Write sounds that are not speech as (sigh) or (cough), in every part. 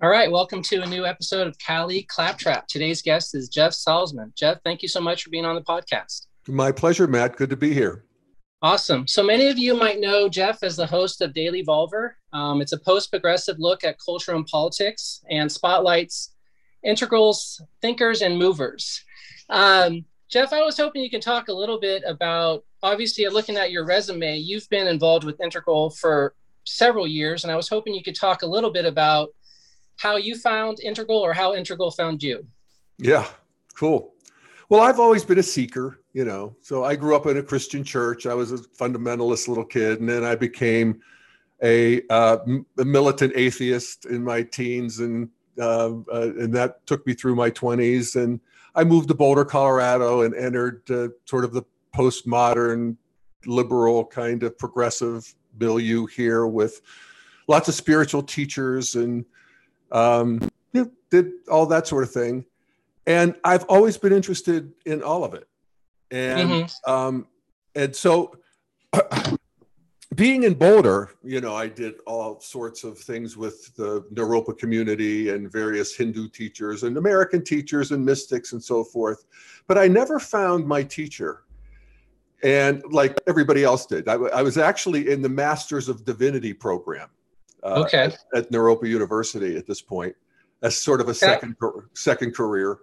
All right, welcome to a new episode of Cali Claptrap. Today's guest is Jeff Salzman. Jeff, thank you so much for being on the podcast. My pleasure, Matt. Good to be here. Awesome. So many of you might know Jeff as the host of Daily Evolver. Um, it's a post progressive look at culture and politics and spotlights integrals, thinkers, and movers. Um, Jeff, I was hoping you can talk a little bit about obviously looking at your resume, you've been involved with Integral for several years, and I was hoping you could talk a little bit about how you found Integral or how Integral found you. Yeah, cool. Well, I've always been a seeker, you know. So I grew up in a Christian church. I was a fundamentalist little kid, and then I became a, uh, a militant atheist in my teens, and uh, uh, and that took me through my 20s. And I moved to Boulder, Colorado, and entered uh, sort of the postmodern, liberal kind of progressive milieu here with lots of spiritual teachers and um, you know, did all that sort of thing. And I've always been interested in all of it. And mm-hmm. um, and so (clears throat) being in Boulder, you know, I did all sorts of things with the Naropa community and various Hindu teachers and American teachers and mystics and so forth. But I never found my teacher and like everybody else did. I, I, was actually in the Masters of Divinity program. Uh, okay. At, at Naropa University at this point, as sort of a second second career.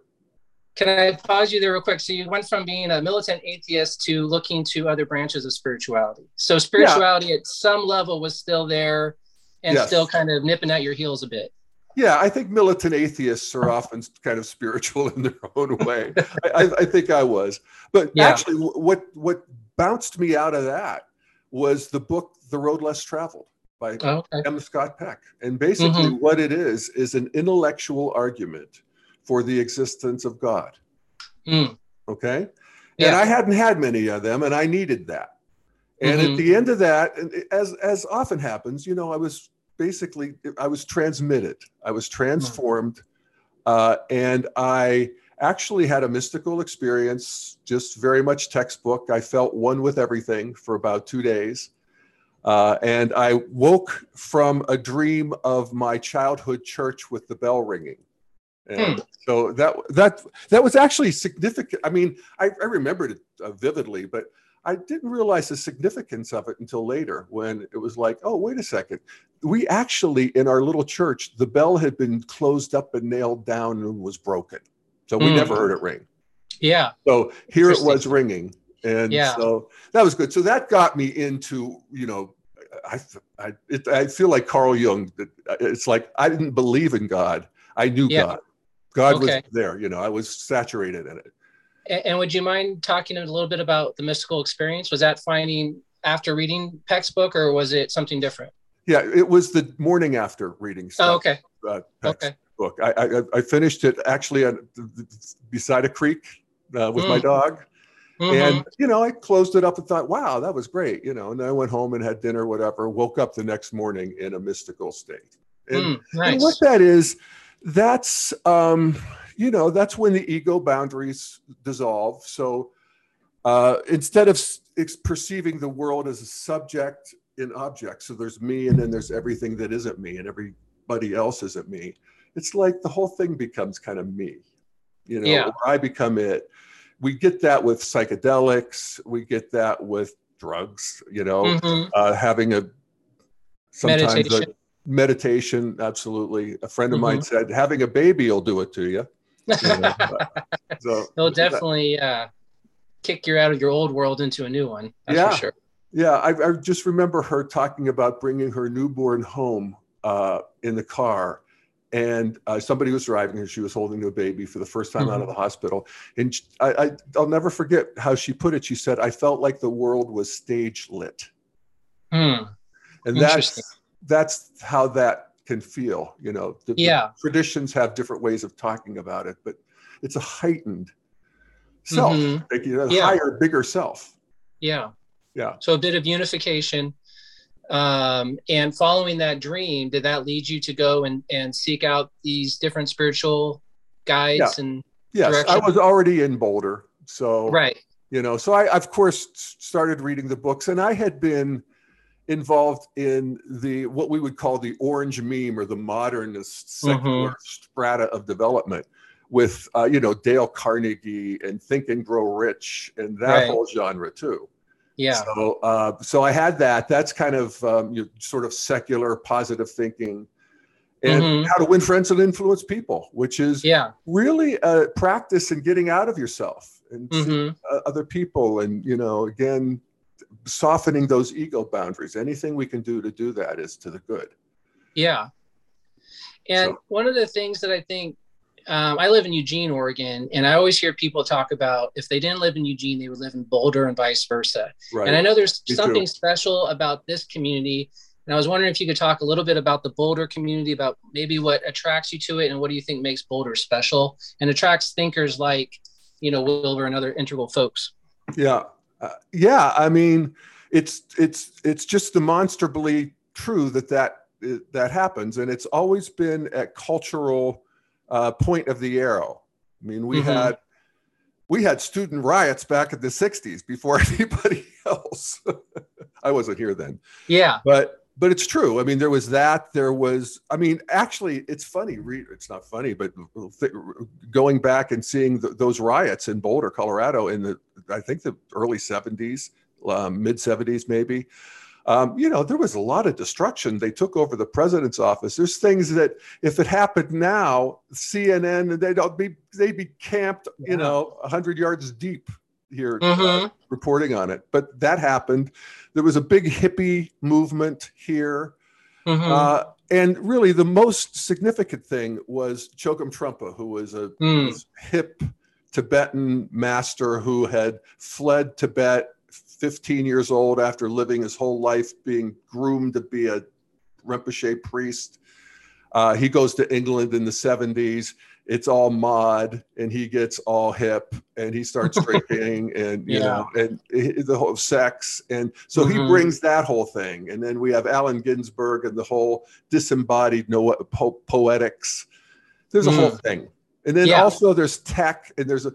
Can I pause you there real quick? So you went from being a militant atheist to looking to other branches of spirituality. So spirituality yeah. at some level was still there and yes. still kind of nipping at your heels a bit. Yeah, I think militant atheists are often kind of spiritual (laughs) in their own way. I, I, think I was, but yeah. actually, what what bounced me out of that was the book "The Road Less Traveled" by oh, okay. M. Scott Peck, and basically, mm-hmm. what it is is an intellectual argument for the existence of God. Mm. Okay, yeah. and I hadn't had many of them, and I needed that. And mm-hmm. at the end of that, as as often happens, you know, I was basically I was transmitted. I was transformed, uh, and I actually had a mystical experience, just very much textbook. I felt one with everything for about two days. Uh, and I woke from a dream of my childhood church with the bell ringing. And hmm. so that that that was actually significant. I mean, I, I remembered it uh, vividly, but I didn't realize the significance of it until later when it was like, oh, wait a second. We actually, in our little church, the bell had been closed up and nailed down and was broken. So we mm. never heard it ring. Yeah. So here it was ringing. And yeah. so that was good. So that got me into, you know, I, I, it, I feel like Carl Jung. It's like I didn't believe in God. I knew yeah. God. God okay. was there. You know, I was saturated in it. And would you mind talking a little bit about the mystical experience? Was that finding after reading Peck's book, or was it something different? Yeah, it was the morning after reading. Stuff, oh, okay. Uh, Peck's okay. book. I, I, I finished it actually on, beside a creek uh, with mm. my dog. Mm-hmm. And you know, I closed it up and thought, "Wow, that was great." You know, and then I went home and had dinner, whatever. Woke up the next morning in a mystical state. And, mm, nice. and what that is, that's um, you know, that's when the ego boundaries dissolve. So uh, instead of perceiving the world as a subject in object, so there's me and then there's everything that isn't me and everybody else isn't me. It's like the whole thing becomes kind of me, you know, yeah. I become it. We get that with psychedelics. We get that with drugs, you know, mm-hmm. uh, having a sometimes meditation. a meditation. Absolutely. A friend of mm-hmm. mine said, having a baby will do it to you (laughs) so he'll definitely uh, kick you out of your old world into a new one. That's yeah. for sure. Yeah, I, I, just remember her talking about bringing her newborn home uh, in the car, and uh, somebody was driving and she was holding a baby for the first time mm-hmm. out of mm-hmm. the hospital. And I, I, will never forget how she put it. She said, "I felt like the world was stage lit," mm. and that's that's how that can feel. You know, the, yeah. The traditions have different ways of talking about it, but it's a heightened self, mm-hmm. like, you know, yeah. higher, bigger self. Yeah. Yeah. So a bit of unification. Um, and following that dream, did that lead you to go and, and seek out these different spiritual guides yeah. and yes, direction? I was already in Boulder. So right. You know, so I of course started reading the books and I had been involved in the what we would call the orange meme or the modernist secular mm-hmm. strata of development with uh, you know Dale Carnegie and Think and Grow Rich and that right. whole genre too. Yeah. So uh, so I had that. That's kind of um, you know, sort of secular positive thinking. And mm-hmm. how to win friends and influence people, which is yeah. really a practice in getting out of yourself and mm-hmm. other people, and you know, again, softening those ego boundaries. Anything we can do to do that is to the good. Yeah. And so. one of the things that I think um, I live in Eugene, Oregon, and I always hear people talk about if they didn't live in Eugene, they would live in Boulder and vice versa. Right. And I know there's Me something too. special about this community. And I was wondering if you could talk a little bit about the Boulder community, about maybe what attracts you to it, and what do you think makes Boulder special and attracts thinkers like, you know, Wilber and other integral folks. Yeah, uh, yeah. I mean, it's it's it's just demonstrably true that that that happens, and it's always been a cultural uh, point of the arrow. I mean, we mm-hmm. had we had student riots back in the 60s before (laughs) anybody else. (laughs) I wasn't here then. Yeah. But but it's true. I mean, there was that. There was. I mean, actually, it's funny. It's not funny, but going back and seeing the, those riots in Boulder, Colorado, in the I think the early '70s, um, mid '70s, maybe um, you know, there was a lot of destruction. They took over the president's office. There's things that if it happened now, CNN, they'd be they'd be camped, you know, hundred yards deep here uh, mm-hmm. uh, reporting on it. But that happened. There was a big hippie movement here. Mm-hmm. Uh, and really, the most significant thing was Chogyam Trungpa, who was a mm. hip Tibetan master who had fled Tibet 15 years old after living his whole life being groomed to be a Rinpoche priest. Uh, he goes to England in the 70s. It's all mod, and he gets all hip, and he starts (laughs) drinking, and you yeah. know, and the whole sex, and so mm-hmm. he brings that whole thing. And then we have Allen Ginsberg and the whole disembodied no- po- poetics. There's a mm. whole thing, and then yeah. also there's tech, and there's a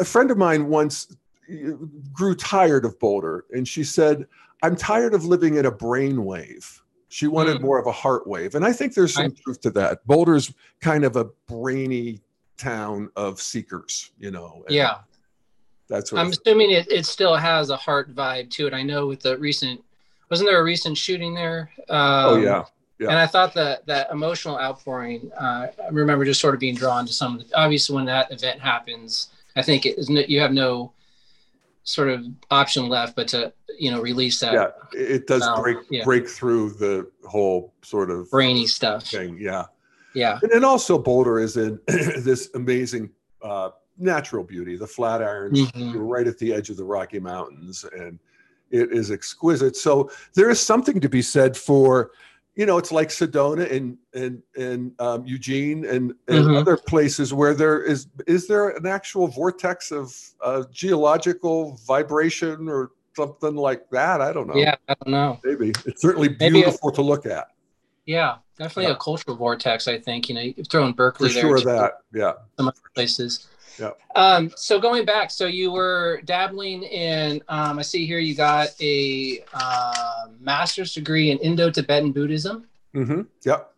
a friend of mine once grew tired of Boulder, and she said, "I'm tired of living in a brainwave." She wanted mm. more of a heart wave, and I think there's some I, truth to that. Boulder's kind of a brainy town of seekers, you know. Yeah, that's what I'm assuming it, it still has a heart vibe to it. I know with the recent, wasn't there a recent shooting there? Um, oh yeah. Yeah. And I thought that that emotional outpouring, uh, I remember just sort of being drawn to some of the, obviously when that event happens, I think it isn't you have no sort of option left, but to you know release that. Yeah, it does break yeah. break through the whole sort of brainy stuff thing. Yeah, yeah, and then also Boulder is in (clears throat) this amazing uh, natural beauty. The Flatirons, mm-hmm. right at the edge of the Rocky Mountains, and it is exquisite. So there is something to be said for you know, it's like Sedona and and and um, Eugene and, and mm-hmm. other places where there is is there an actual vortex of uh, geological vibration or something like that? I don't know. Yeah, I don't know. Maybe it's certainly beautiful a, to look at. Yeah, definitely yeah. a cultural vortex. I think you know, you throw in Berkeley For sure that yeah, some other places. Yeah. Um, so going back, so you were dabbling in. Um, I see here you got a uh, master's degree in Indo-Tibetan Buddhism. Mm-hmm. Yep.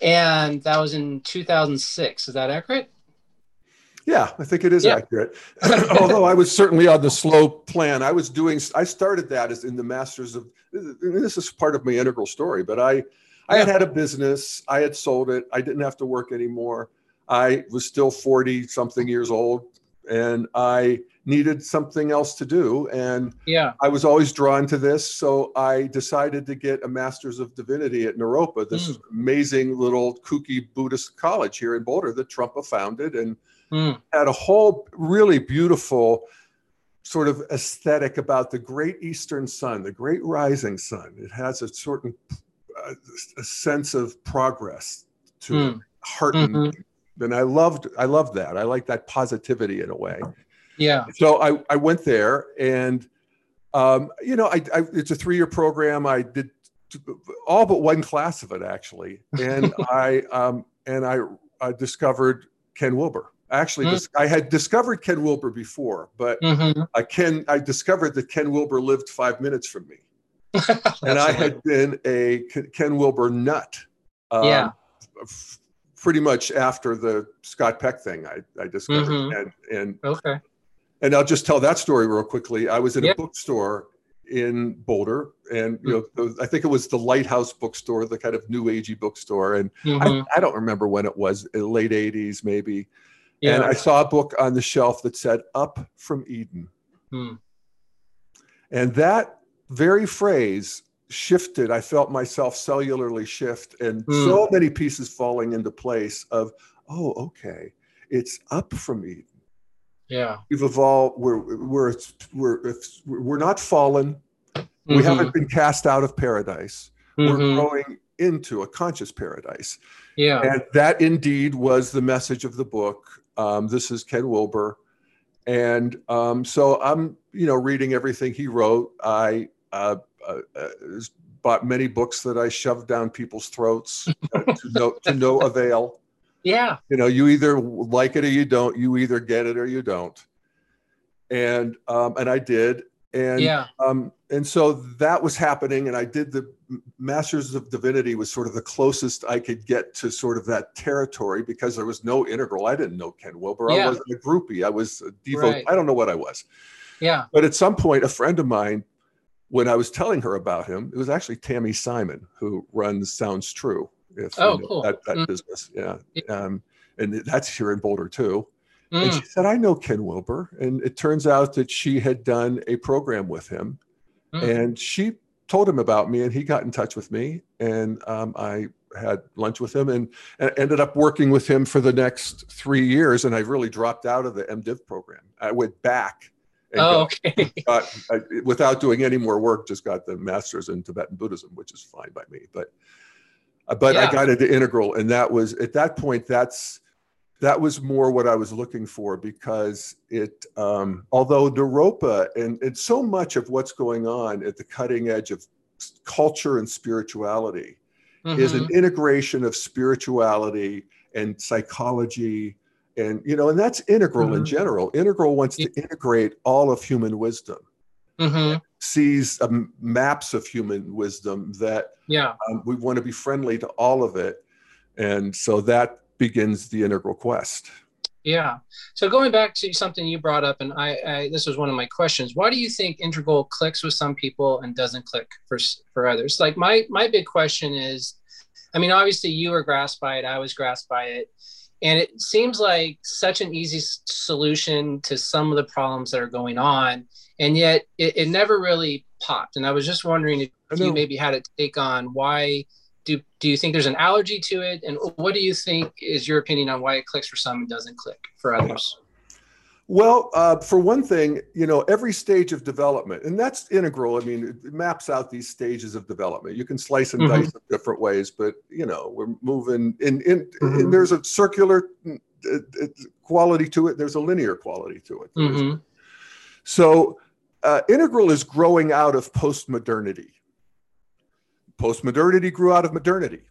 And that was in 2006. Is that accurate? Yeah, I think it is yeah. accurate. (coughs) Although I was certainly on the slow plan. I was doing. I started that as in the masters of. This is part of my integral story, but I, I had had a business. I had sold it. I didn't have to work anymore. I was still 40 something years old and I needed something else to do. And yeah, I was always drawn to this. So I decided to get a master's of divinity at Naropa, this mm. amazing little kooky Buddhist college here in Boulder that Trungpa founded and mm. had a whole really beautiful sort of aesthetic about the great eastern sun, the great rising sun. It has a certain uh, a sense of progress to mm. it, heart mm-hmm and I loved I loved that. I like that positivity in a way. Yeah. So I I went there and um, you know I, I it's a three year program. I did all but one class of it actually, and (laughs) I um, and I, I discovered Ken Wilber. Actually, mm-hmm. I had discovered Ken Wilber before, but mm-hmm. I Ken I discovered that Ken Wilber lived five minutes from me. (laughs) and I had been a Ken Wilber nut. Um, yeah. F- pretty much after the Scott Peck thing, I, I discovered. Mm-hmm. And, and okay. And I'll just tell that story real quickly. I was in yep. a bookstore in Boulder, and you know, mm-hmm. I think it was the Lighthouse Bookstore, the kind of new agey bookstore, and mm-hmm. I, I, don't remember when it was, late '80s maybe. Yeah. And I saw a book on the shelf that said "Up from Eden," hmm. and that very phrase shifted. I felt myself cellularly shift, and hmm. so many pieces falling into place. Of oh, okay, it's up from Eden yeah we've evolved we're we're we're we're not fallen mm-hmm. we haven't been cast out of paradise mm-hmm. we're growing into a conscious paradise yeah and that indeed was the message of the book um, this is ken wilber and um, so i'm you know reading everything he wrote i uh, uh, uh, bought many books that i shoved down people's throats (laughs) to no to no avail yeah. You know, you either like it or you don't. You either get it or you don't. And um, and I did. And yeah. um, and so that was happening, and I did the Masters of Divinity was sort of the closest I could get to sort of that territory because there was no integral. I didn't know Ken Wilber. Yeah. I wasn't a groupie. I was a devote. Right. I don't know what I was. Yeah. But at some point, a friend of mine, when I was telling her about him, it was actually Tami Simon who runs Sounds True if oh, you know, cool. that, that mm. business. Yeah. Um, and that's here in Boulder too. Mm. And she said, I know Ken Wilber. And it turns out that she had done a program with him. Mm. And she told him about me and he got in touch with me. And um, I had lunch with him and, and, ended up working with him for the next three years. And I really dropped out of the MDiv program. I went back. Oh, got, okay. (laughs) Got, I, without doing any more work, just got the master's in Tibetan Buddhism, which is fine by me. But uh, but yeah. I got into integral, and that was at that point. That's that was more what I was looking for because it, um, although Naropa and, and so much of what's going on at the cutting edge of culture and spirituality mm-hmm. is an mm-hmm. integration of spirituality and psychology and you know and that's integral mm-hmm. in general. Integral wants to integrate all of human wisdom. Mm-hmm. sees um, maps of human wisdom that yeah. um, we want to be friendly to all of it. And so that begins the integral quest. Yeah. So going back to something you brought up and I, I, this was one of my questions. Why do you think integral clicks with some people and doesn't click for for others? Like my my big question is i mean obviously you were grasped by it i was grasped by it and it seems like such an easy solution to some of the problems that are going on and yet it, it never really popped. And I was just wondering if you maybe had a take on why do do you think there's an allergy to it, and what do you think is your opinion on why it clicks for some and doesn't click for others? Well, uh, for one thing, you know, every stage of development, and that's integral. I mean, it maps out these stages of development. You can slice and mm-hmm. dice in different ways, but you know, we're moving in. In, mm-hmm. in there's a circular uh, uh, quality to it. There's a linear quality to it. Mm-hmm. So uh, integral is growing out of postmodernity. Postmodernity grew out of modernity.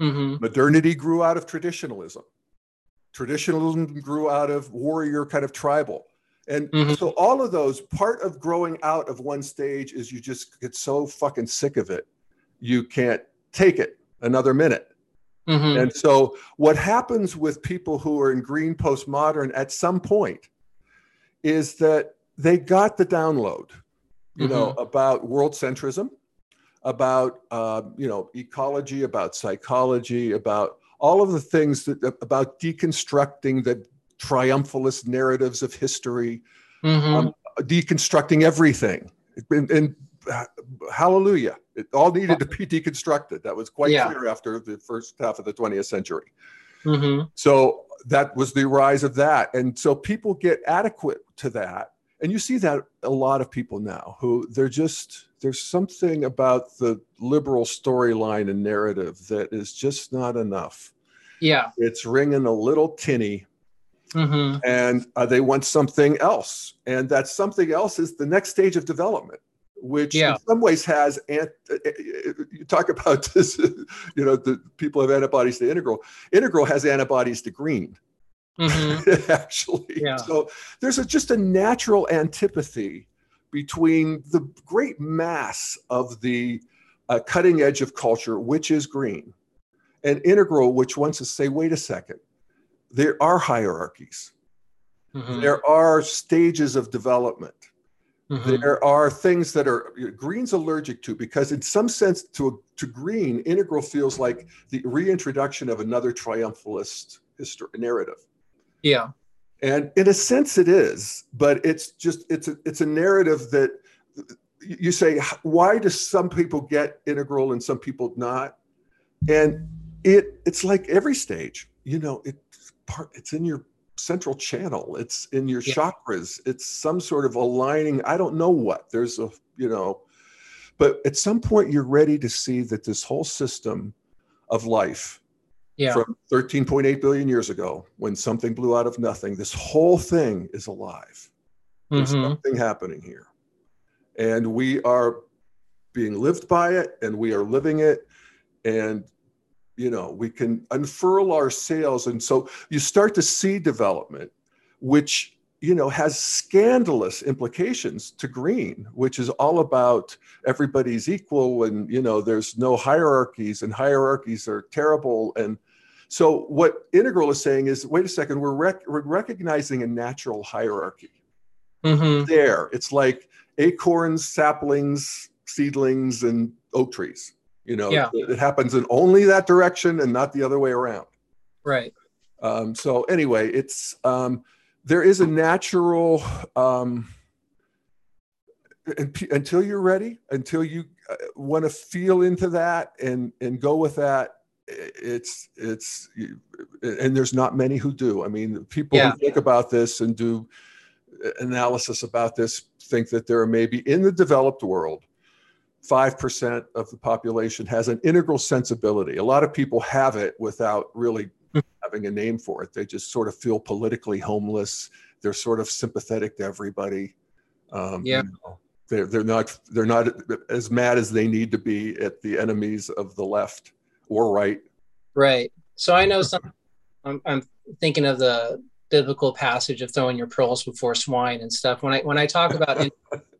Mm-hmm. Modernity grew out of traditionalism. Traditionalism grew out of warrior kind of tribal. And mm-hmm. so all of those, part of growing out of one stage is you just get so fucking sick of it. You can't take it another minute. Mm-hmm. And so what happens with people who are in green postmodern at some point is that they got the download, you mm-hmm. know, about world centrism, about uh, you know ecology, about psychology, about all of the things that about deconstructing the triumphalist narratives of history, mm-hmm. um, deconstructing everything, and, and uh, hallelujah, it all needed to be deconstructed. That was quite yeah. clear after the first half of the 20th century. Mm-hmm. So that was the rise of that, and so people get adequate to that and you see that a lot of people now who they're just there's something about the liberal storyline and narrative that is just not enough. Yeah. It's ringing a little tinny. Mm-hmm. and uh, they want something else. And that something else is the next stage of development which yeah. in some ways has ant- uh, uh, you talk about (laughs) this you know the people have antibodies to integral. Integral has antibodies to green mm-hmm. (laughs) actually. Yeah. So there's a, just a natural antipathy between the great mass of the uh, cutting edge of culture, which is green, and integral, which wants to say, wait a second, there are hierarchies, mm-hmm. there are stages of development. Mm-hmm. There are things that are green's allergic to because, in some sense, to to green, integral feels like the reintroduction of another triumphalist history narrative. Yeah, and in a sense, it is, but it's just it's a it's a narrative that you say why do some people get integral and some people not, and it it's like every stage, you know, it's part it's in your central channel it's in your yeah. chakras it's some sort of aligning i don't know what there's a you know but at some point you're ready to see that this whole system of life yeah. from 13.8 billion years ago when something blew out of nothing this whole thing is alive there's mm-hmm. something happening here and we are being lived by it and we are living it and you know we can unfurl our sails and so you start to see development which you know has scandalous implications to green which is all about everybody's equal and you know there's no hierarchies and hierarchies are terrible and so what integral is saying is wait a second we're, rec- we're recognizing a natural hierarchy mm-hmm. there it's like acorns saplings seedlings and oak trees you know, yeah. it, it, happens in only that direction and not the other way around. Right. Um, so anyway, it's um, there is a natural um, until you're ready, until you uh, want to feel into that and and go with that. It's it's and there's not many who do. I mean, people yeah. who think about this and do uh, analysis about this think that there are maybe in the developed world 5% of the population has an integral sensibility. A lot of people have it without really. Having a name for it. They just sort of feel politically homeless. They're sort of sympathetic to everybody. Um, yeah. You know, they're, they're not they're not as mad as they need to be at the enemies of the left or right. Right. So I know some. I'm, I'm thinking of the biblical passage of throwing your pearls before swine and stuff. When I when I talk about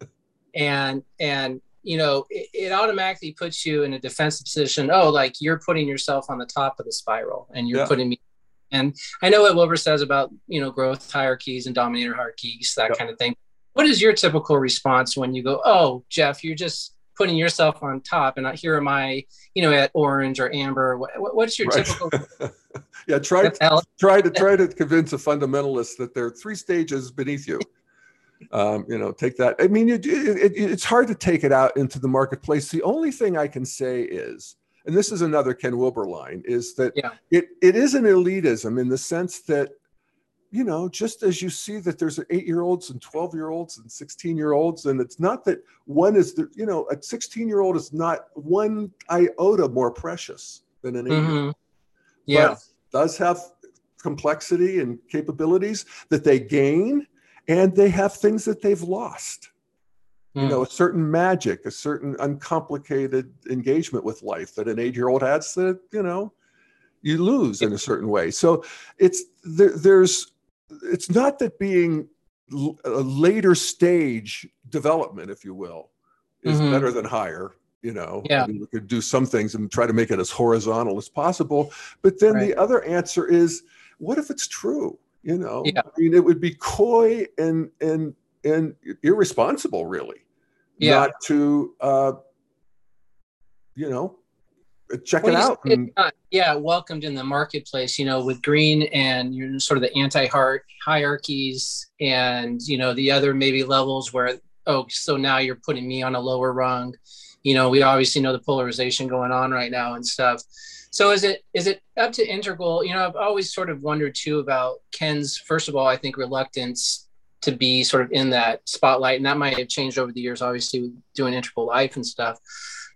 (laughs) and and you know, it, it, automatically puts you in a defensive position. Oh, like you're putting yourself on the top of the spiral and you're yeah. putting me. And I know what Wilber says about, you know, growth hierarchies and dominator hierarchies, that kind of thing. What is your typical response when you go, oh, Jeff, you're just putting yourself on top and here am I, you know, at orange or amber? What, what's your right. typical? (laughs) yeah, try to, try to try to convince a fundamentalist that there are three stages beneath you (laughs) um, you know take that i mean it, it, it's hard to take it out into the marketplace the only thing i can say is and this is another ken wilber line is that yeah. it, it is an elitism in the sense that you know just as you see that there's eight year olds and 12 year olds and 16 year olds and it's not that one is the you know a 16 year old is not one iota more precious than an 8 mm-hmm. yeah but does have complexity and capabilities that they gain and they have things that they've lost. You know hmm. a certain magic a certain uncomplicated engagement with life that an eight year old has that you know you lose in a certain way so it's there, there's it's not that being a later stage development if you will is mm-hmm. better than higher you know yeah. I mean, we could do some things and try to make it as horizontal as possible but then right. the other answer is what if it's true you know, yeah. I mean, it would be coy and and and irresponsible, really, yeah. not to, uh, you know, check well, it out. And, not, yeah, welcomed in the marketplace. You know, with green and you know, sort of the anti hierarchies, and you know the other maybe levels where oh, so now you're putting me on a lower rung. You know, we obviously know the polarization going on right now and stuff. So is it is it up to Integral? You know, I've always sort of wondered too about Ken's first of all, I think reluctance to be sort of in that spotlight, and that might have changed over the years, obviously doing Integral Life and stuff.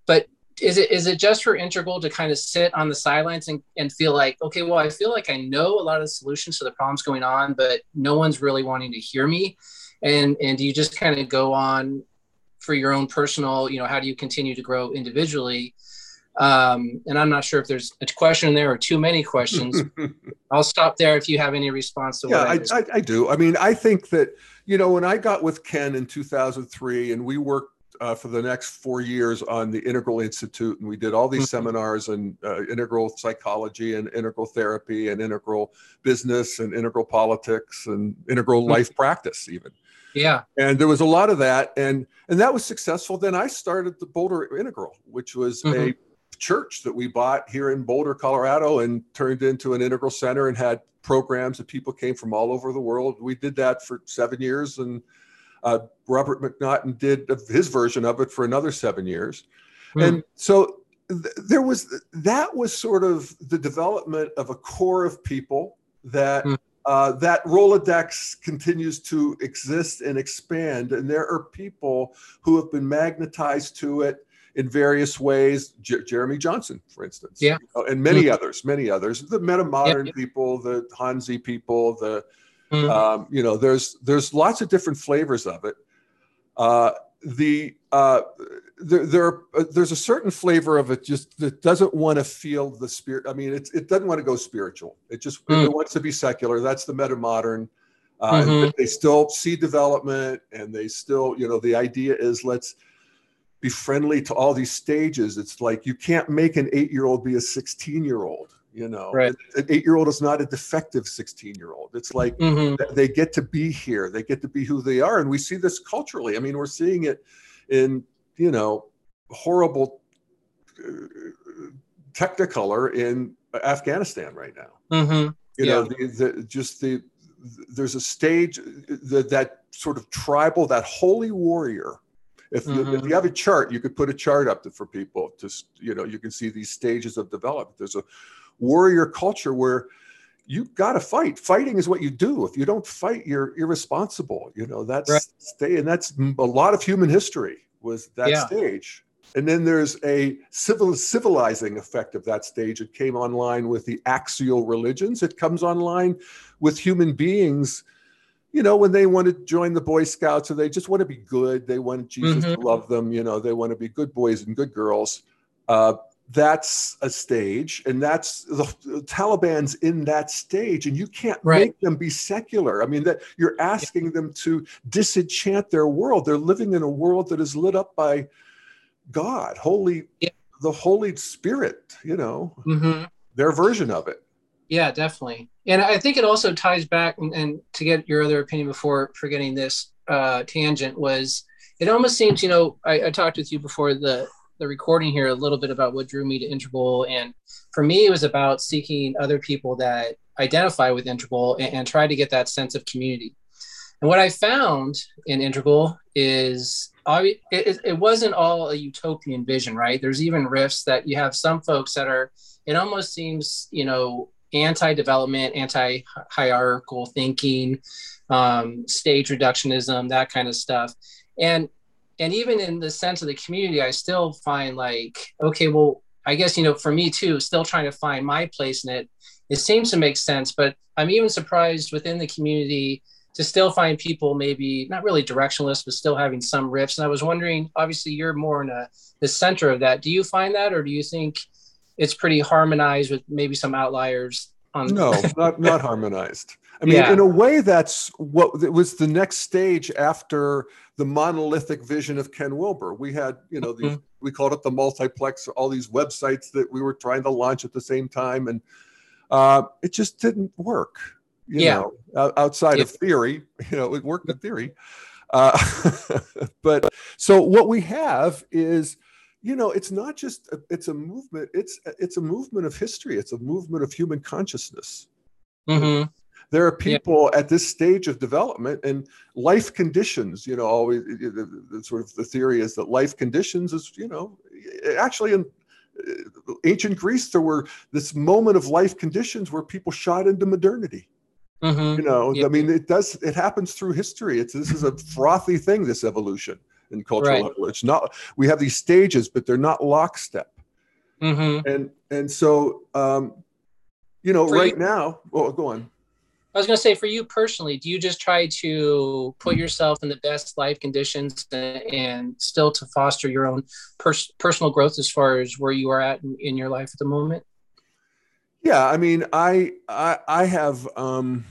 But is it is it just for Integral to kind of sit on the sidelines and, and feel like, okay, well, I feel like I know a lot of the solutions to the problems going on, but no one's really wanting to hear me. And and do you just kind of go on for your own personal, you know, how do you continue to grow individually? Um, and I'm not sure if there's a question there or too many questions. (laughs) I'll stop there if you have any response to yeah, what I, I, I, do. I mean, I think that, you know, when I got with Ken in 2003 and we worked uh, for the next four years on the Integral Institute, and we did all these mm-hmm. seminars on uh, integral psychology and integral therapy and integral business and integral politics and integral mm-hmm. life practice, even. Yeah. And there was a lot of that, and and that was successful. Then I started the Boulder Integral, which was mm-hmm. a church that we bought here in Boulder, Colorado, and turned into an integral center and had programs that people came from all over the world. We did that for seven years, and uh, Robert McNaughton did his version of it for another seven years. Mm. And so th- there was that was sort of the development of a core of people that mm. Uh, that Rolodex continues to exist and expand. And there are people who have been magnetized to it in various ways. J- Jeremy Johnson, for instance, yeah, you know, and many mm-hmm. others, many others. The meta modern people, the Hanzi people, the mm-hmm. um, you know, there's there's lots of different flavors of it. Uh, the uh, there, there uh, there's a certain flavor of it just that doesn't want to feel the spirit. I mean, it, it doesn't want to go spiritual. It just mm. it wants to be secular. That's the meta modern. Uh, mm-hmm. They still see development, and they still, you know, the idea is let's be friendly to all these stages. It's like you can't make an eight year old be a 16 year old. You know, right. an eight year old is not a defective 16 year old. It's like mm-hmm. they get to be here, they get to be who they are. And we see this culturally. I mean, we're seeing it in, you know, horrible uh, technicolor in Afghanistan right now. Mm-hmm. You yeah. know, the, the, just the, there's a stage that, that sort of tribal, that holy warrior if, mm-hmm. you, if mm-hmm. you have a chart, you could put a chart up to, for people to, you know, you can see these stages of development. There's a warrior culture where you've got to fight. Fighting is what you do. If you don't fight, you're irresponsible. You know, that's right. stay, and that's a lot of human history was that yeah. stage. And then there's a civil civilizing effect of that stage. It came online with the axial religions. It comes online with human beings you know, when they want to join the Boy Scouts or they just want to be good, they want Jesus mm-hmm. to love them, you know, they want to be good boys and good girls. Uh, that's a stage, and that's the, the, Taliban's in that stage, and you can't right. make them be secular. I mean, that you're asking yeah. them to disenchant their world. They're living in a world that is lit up by God, holy, yeah. the Holy Spirit. You know, mm-hmm. their version of it. Yeah, definitely. And I think it also ties back, and, and to get your other opinion before forgetting this uh, tangent was, it almost seems, you know, I, I talked with you before the the recording here a little bit about what drew me to Integral, and for me, it was about seeking other people that identify with Integral and, and try to get that sense of community. And what I found in Integral is it, it wasn't all a utopian vision, right? There's even rifts that you have some folks that are. It almost seems, you know, anti-development, anti-hierarchical thinking, um, stage reductionism, that kind of stuff. And and even in the sense of the community, I still find like, okay, well, I guess you know, for me too, still trying to find my place in it. It seems to make sense, but I'm even surprised within the community to still find people maybe not really directionless, but still having some rifts. And I was wondering, obviously, you're more in a, the center of that. Do you find that, or do you think it's pretty harmonized with maybe some outliers on no (laughs) not not harmonized i mean yeah. in a way that's what it was the next stage after the monolithic vision of ken wilber we had you know mm-hmm. we called it the multiplex all these websites that we were trying to launch at the same time and uh, it just didn't work you yeah. know outside of theory (laughs) you know it worked in theory uh, (laughs) but so what we have is you know it's not just a, it's a movement it's it's a movement of history it's a movement of human consciousness mm-hmm. there are people yeah. at this stage of development and life conditions you know always the, the, sort of the theory is that life conditions is you know actually in uh, ancient greece there were this moment of life conditions where people shot into modernity mm-hmm. you know yeah. i mean it does it happens through history it's this is a frothy thing this evolution in cultural right. It's not we have these stages, but they're not lockstep. Mm-hmm. And and so um, you know, For right you, now, well, go on. I was going to say, for you personally, do you just try to put yourself in the best life conditions and still to foster your own pers- personal growth as far as where you are at in, in, your life at the moment? Yeah, I mean, I I, I have um,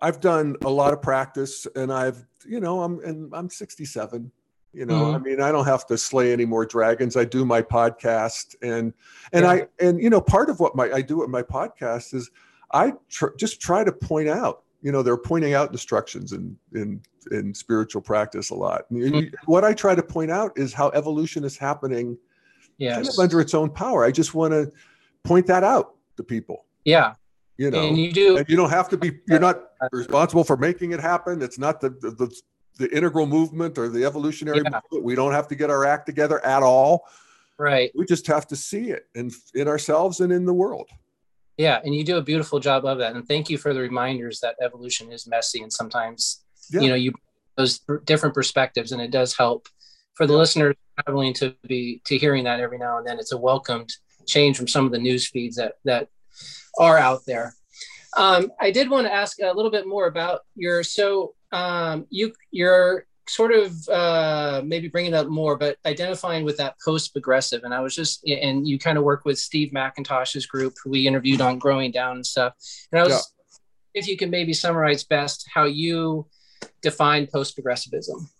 I've done a lot of practice, and I've you know I'm and I'm 67. You know, mm-hmm. I mean, I don't have to slay any more dragons. I do my podcast, and and yeah. I and you know, part of what my I do with my podcast is I tr- just try to point out, you know, they're pointing out destructions in in in spiritual practice a lot. Mm-hmm. What I try to point out is how evolution is happening, yes. kind of under its own power. I just want to point that out to people. Yeah, you know, and you do. And you don't have to be. You're not (laughs) responsible for making it happen. It's not the the, the, the integral movement or the evolutionary yeah. movement. We don't have to get our act together at all. Right. We just have to see it in in ourselves and in the world. Yeah, and you do a beautiful job of that. And thank you for the reminders that evolution is messy and sometimes yeah. you know you those different perspectives, and it does help for the yeah. listeners traveling to be to hearing that every now and then. It's a welcomed change from some of the news feeds that that are out there. Um, I did want to ask a little bit more about your so um, you you're sort of uh, maybe bringing up more, but identifying with that post progressive. And I was just, and you kind of work with Steve McIntosh's group, who we interviewed on Growing Down and stuff. And I was, yeah. if you can maybe summarize best how you define post progressivism.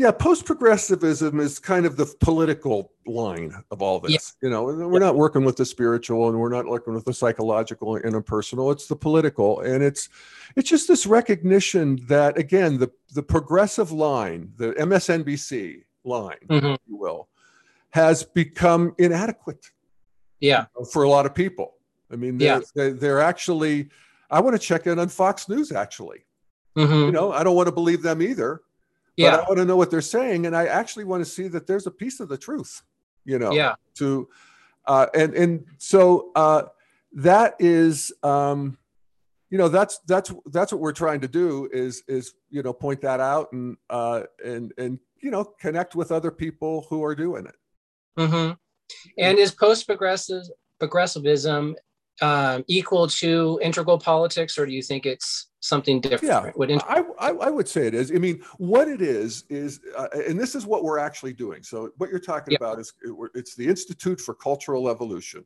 Yeah, post progressivism is kind of the political line of all this. Yeah. You know, we're not working with the spiritual and we're not working with the psychological and interpersonal. It's the political, and it's it's just this recognition that again, the the progressive line, the MSNBC line, mm-hmm. if you will, has become inadequate. Yeah, for a lot of people. I mean, they're, yeah. they're actually. I want to check in on Fox News. Actually, mm-hmm. you know, I don't want to believe them either yeah. but I want to know what they're saying, and I actually want to see that there's a piece of the truth, you know. Yeah. To, uh, and and so uh, that is, um, you know, that's that's that's what we're trying to do is is you know point that out and uh, and and you know connect with other people who are doing it. Mm-hmm. And is post progressive progressivism um, equal to integral politics, or do you think it's something different? Yeah, would inter- I, I, I, would say it is. I mean, what it is is, uh, and this is what we're actually doing. So what you're talking about is it's the Institute for Cultural Evolution.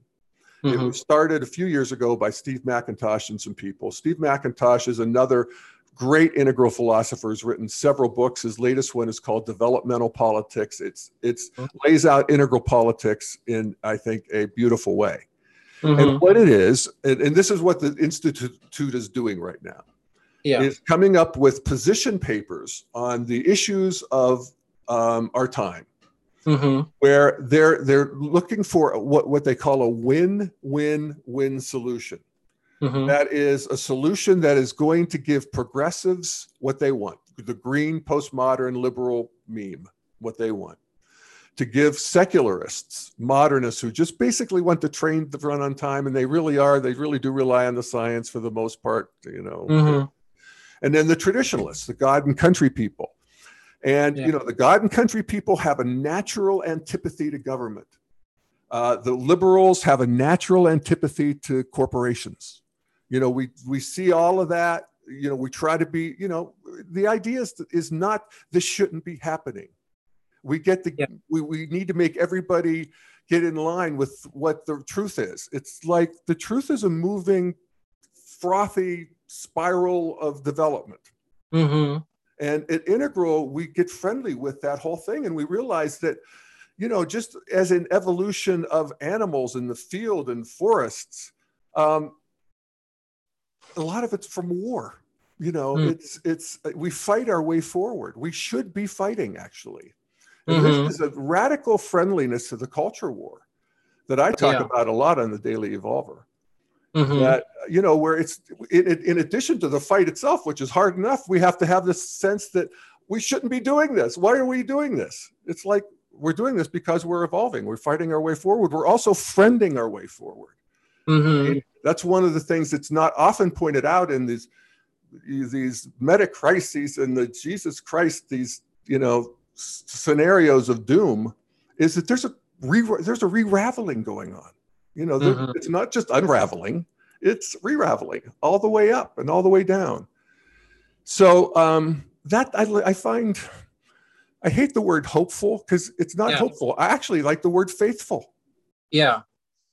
Mm-hmm. It was started a few years ago by Steve McIntosh and some people. Steve McIntosh is another great integral philosopher who's written several books. His latest one is called Developmental Politics. It's it's mm-hmm. lays out integral politics in I think a beautiful way. Mm-hmm. And what it is, and, and, this is what the institute is doing right now, yeah. is coming up with position papers on the issues of um, our time, mm-hmm. where they're they're looking for what what they call a win-win-win solution. Mm-hmm. That is a solution that is going to give progressives what they want, the green postmodern liberal meme, what they want to give secularists, modernists who just basically want to train to run on time, and they really are, they really do rely on the science for the most part, you know. Mm-hmm. And then the traditionalists, the God and country people. And, yeah. you know, the God and country people have a natural antipathy to government. Uh, the liberals have a natural antipathy to corporations. You know, we, we see all of that. You know, we try to be, you know, the idea is, is not this shouldn't be happening we get the yeah. we, we need to make everybody get in line with what the truth is. It's like the truth is a moving, frothy spiral of development. Mm-hmm. And at Integral, we get friendly with that whole thing, and we realize that, you know, just as an evolution of animals in the field and forests, um, a lot of it's from war. You know, mm. it's it's we fight our way forward. We should be fighting actually. Mm-hmm. This is a radical friendliness to the culture war that I talk yeah. about a lot on the Daily Evolver. Mm-hmm. That you know, where it's in, in addition to the fight itself, which is hard enough, we have to have this sense that we shouldn't be doing this. Why are we doing this? It's like we're doing this because we're evolving. We're fighting our way forward. We're also friending our way forward. Mm-hmm. That's one of the things that's not often pointed out in these these meta crises and the Jesus Christ, these you know scenarios of doom is that there's a re- there's a re-raveling going on. You know, mm-hmm. it's not just unraveling; it's re-raveling all the way up and all the way down. So um, that I, I find, I hate the word hopeful because it's not yeah. hopeful. I actually like the word faithful. Yeah.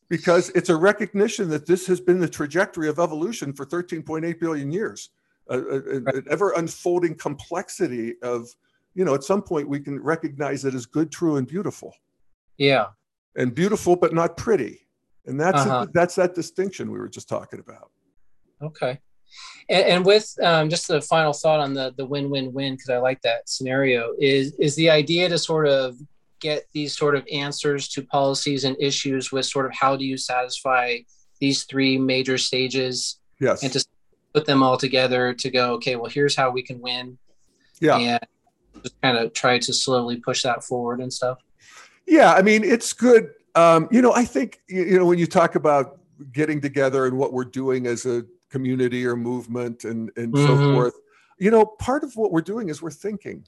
Because it's a recognition that this has been the trajectory of evolution for 13.8 billion years, a, a, an ever unfolding complexity of, you know, at some point we can recognize it as good, true, and beautiful. Yeah. And beautiful, but not pretty. And that's uh-huh. that's that distinction we were just talking about. Okay. And, and with um, just the final thought on the the win win win because I like that scenario is is the idea to sort of get these sort of answers to policies and issues with sort of how do you satisfy these three major stages yes and to put them all together to go okay well here's how we can win yeah and just kind of try to slowly push that forward and stuff yeah i mean it's good um, you know, I think you know when you talk about getting together and what we're doing as a community or movement and and mm-hmm. so forth. You know, part of what we're doing is we're thinking.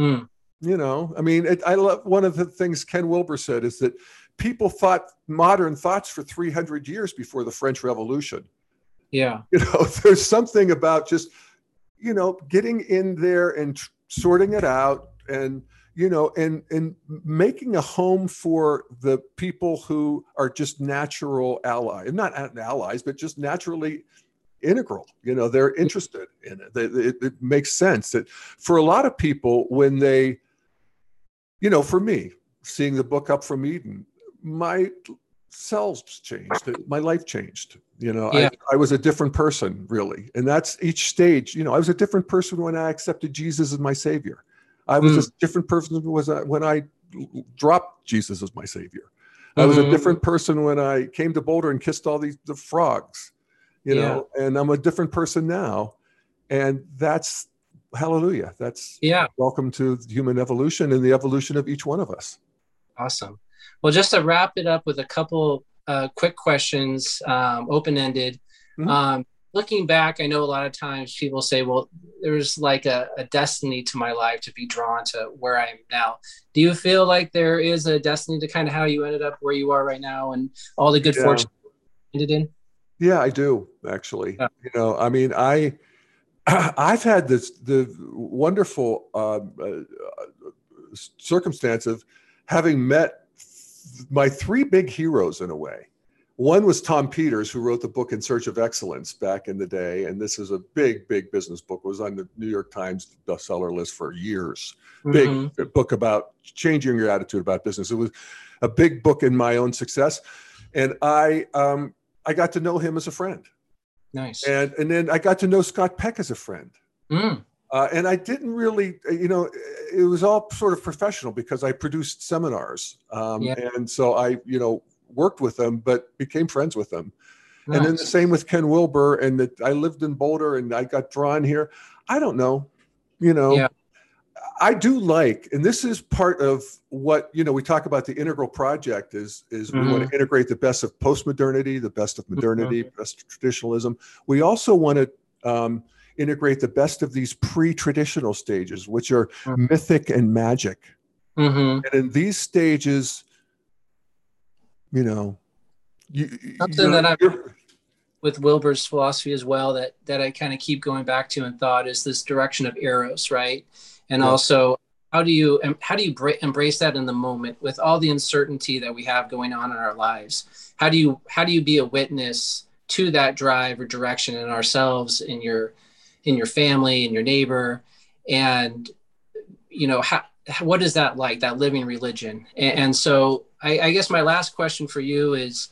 Mm. You know, I mean, it, I love one of the things Ken Wilber said is that people thought modern thoughts for 300 years before the French Revolution. Yeah. (laughs) You know, there's something about just, you know, getting in there and tr- sorting it out and you know and and making a home for the people who are just natural allies not allies but just naturally integral you know they're interested in it. They, it it makes sense that for a lot of people when they you know for me seeing the book up from eden my cells changed my life changed you know yeah. I, I was a different person really and that's each stage you know i was a different person when i accepted jesus as my savior I was mm. a different person was when I dropped Jesus as my savior. I was mm-hmm. a different person when I came to Boulder and kissed all these the frogs, you yeah. know, and I'm a different person now. And that's hallelujah. That's yeah. Welcome to human evolution and the evolution of each one of us. Awesome. Well, just to wrap it up with a couple uh, quick questions, um, open ended. Mm-hmm. Um, looking back, I know a lot of times people say, well, there's like a, a, destiny to my life to be drawn to where I am now. Do you feel like there is a destiny to kind of how you ended up where you are right now and all the good yeah. fortune ended in? Yeah, I do actually. Yeah. You know, I mean, I, (clears throat) I've had this, the wonderful um, uh, circumstance of having met my three big heroes in a way one was Tom Peters, who wrote the book In Search of Excellence back in the day. And this is a big, big business book. It was on the New York Times bestseller list for years. Mm-hmm. Big book about changing your attitude about business. It was a big book in my own success. And I um, I got to know him as a friend. Nice. And and then I got to know Scott Peck as a friend. Mm. Uh, and I didn't really, you know, it was all sort of professional because I produced seminars. Um, yeah. And so I, you know, worked with them, but became friends with them. Nice. And then the same with Ken Wilber. And that I lived in Boulder and I got drawn here. I don't know, you know. Yeah. I do like, and this is part of what you know. We talk about the integral project is is mm-hmm. we want to integrate the best of postmodernity, the best of mm-hmm. modernity, mm-hmm. best of traditionalism. We also want to um, integrate the best of these pre-traditional stages, which are mm-hmm. mythic and magic. Mm-hmm. And in these stages, you know, you, something that I with Wilber's philosophy as well that that I kind of keep going back to and thought is this direction of eros, right? And yeah. also how do you how do you embrace that in the moment with all the uncertainty that we have going on in our lives? How do you how do you be a witness to that drive or direction in ourselves, in your in your family, in your neighbor, and you know how what is that like that living religion and, and so I, I, guess my last question for you is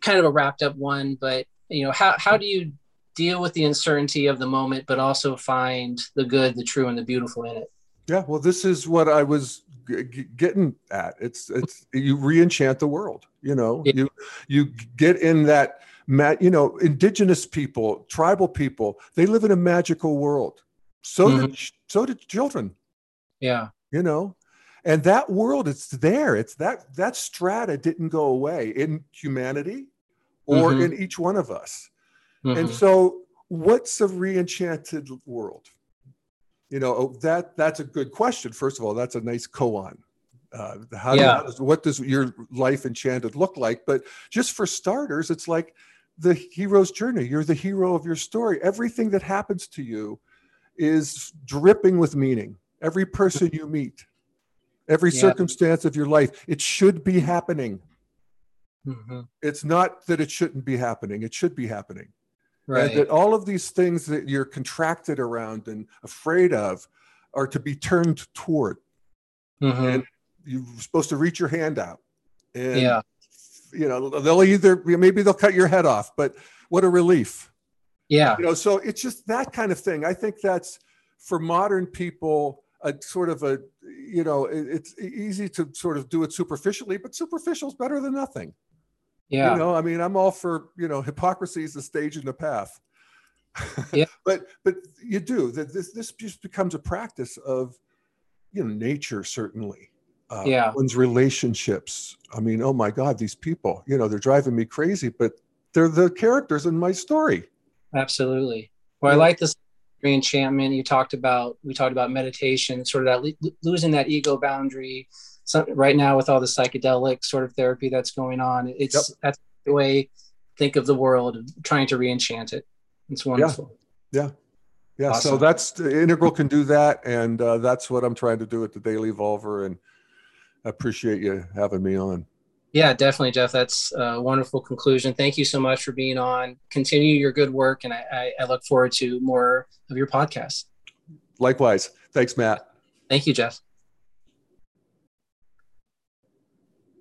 kind of a wrapped up one but you know how, how do you deal with the uncertainty of the moment but also find the good the true and the beautiful in it? Yeah well this is what i was g- getting at. It's it's you re-enchant the world you know? Yeah. you you get in that you know indigenous people tribal people they live in a magical world. So mm-hmm. did so did children. Yeah. You know and that world it's there it's that that strata didn't go away in humanity or mm-hmm. in each one of us mm-hmm. and so what's a re-enchanted world you know oh, that that's a good question first of all that's a nice koan uh, how, yeah. how does, what does your life enchanted look like but just for starters it's like the hero's journey. You're the hero of your story. Everything that happens to you is dripping with meaning. Every person you meet, every yeah. circumstance of your life, it should be happening. Mm-hmm. It's not that it shouldn't be happening, it should be happening. Right. And that all of these things that you're contracted around and afraid of are to be turned toward. Mm-hmm. And you're supposed to reach your hand out. And, yeah. you know, they'll either, maybe they'll cut your head off, but what a relief. Yeah. You know, so it's just that kind of thing. I think that's for modern people a sort of a you know it's easy to sort of do it superficially but superficial is better than nothing. Yeah. you know i mean i'm all for you know hypocrisy is the stage in the path. (laughs) Yeah. But but you do that this this just becomes a practice of you know nature certainly. Uh, yeah. one's relationships. I mean oh my god these people you know they're driving me crazy but they're the characters in my story. Absolutely. Well i like this enchantment you talked about we talked about meditation sort of that lo- losing that ego boundary. So right now with all the psychedelic sort of therapy that's going on it's yep. that's the way think of the world trying to re-enchant it. It's wonderful. Yeah. Yeah, yeah. Awesome. so that's integral can do that and uh, that's what i'm trying to do at the daily evolver and I appreciate you having me on yeah, definitely, Jeff. That's a wonderful conclusion. Thank you so much for being on. Continue your good work, and I, I, look forward to more of your podcast. Likewise. Thanks, Matt. Thank you, Jeff.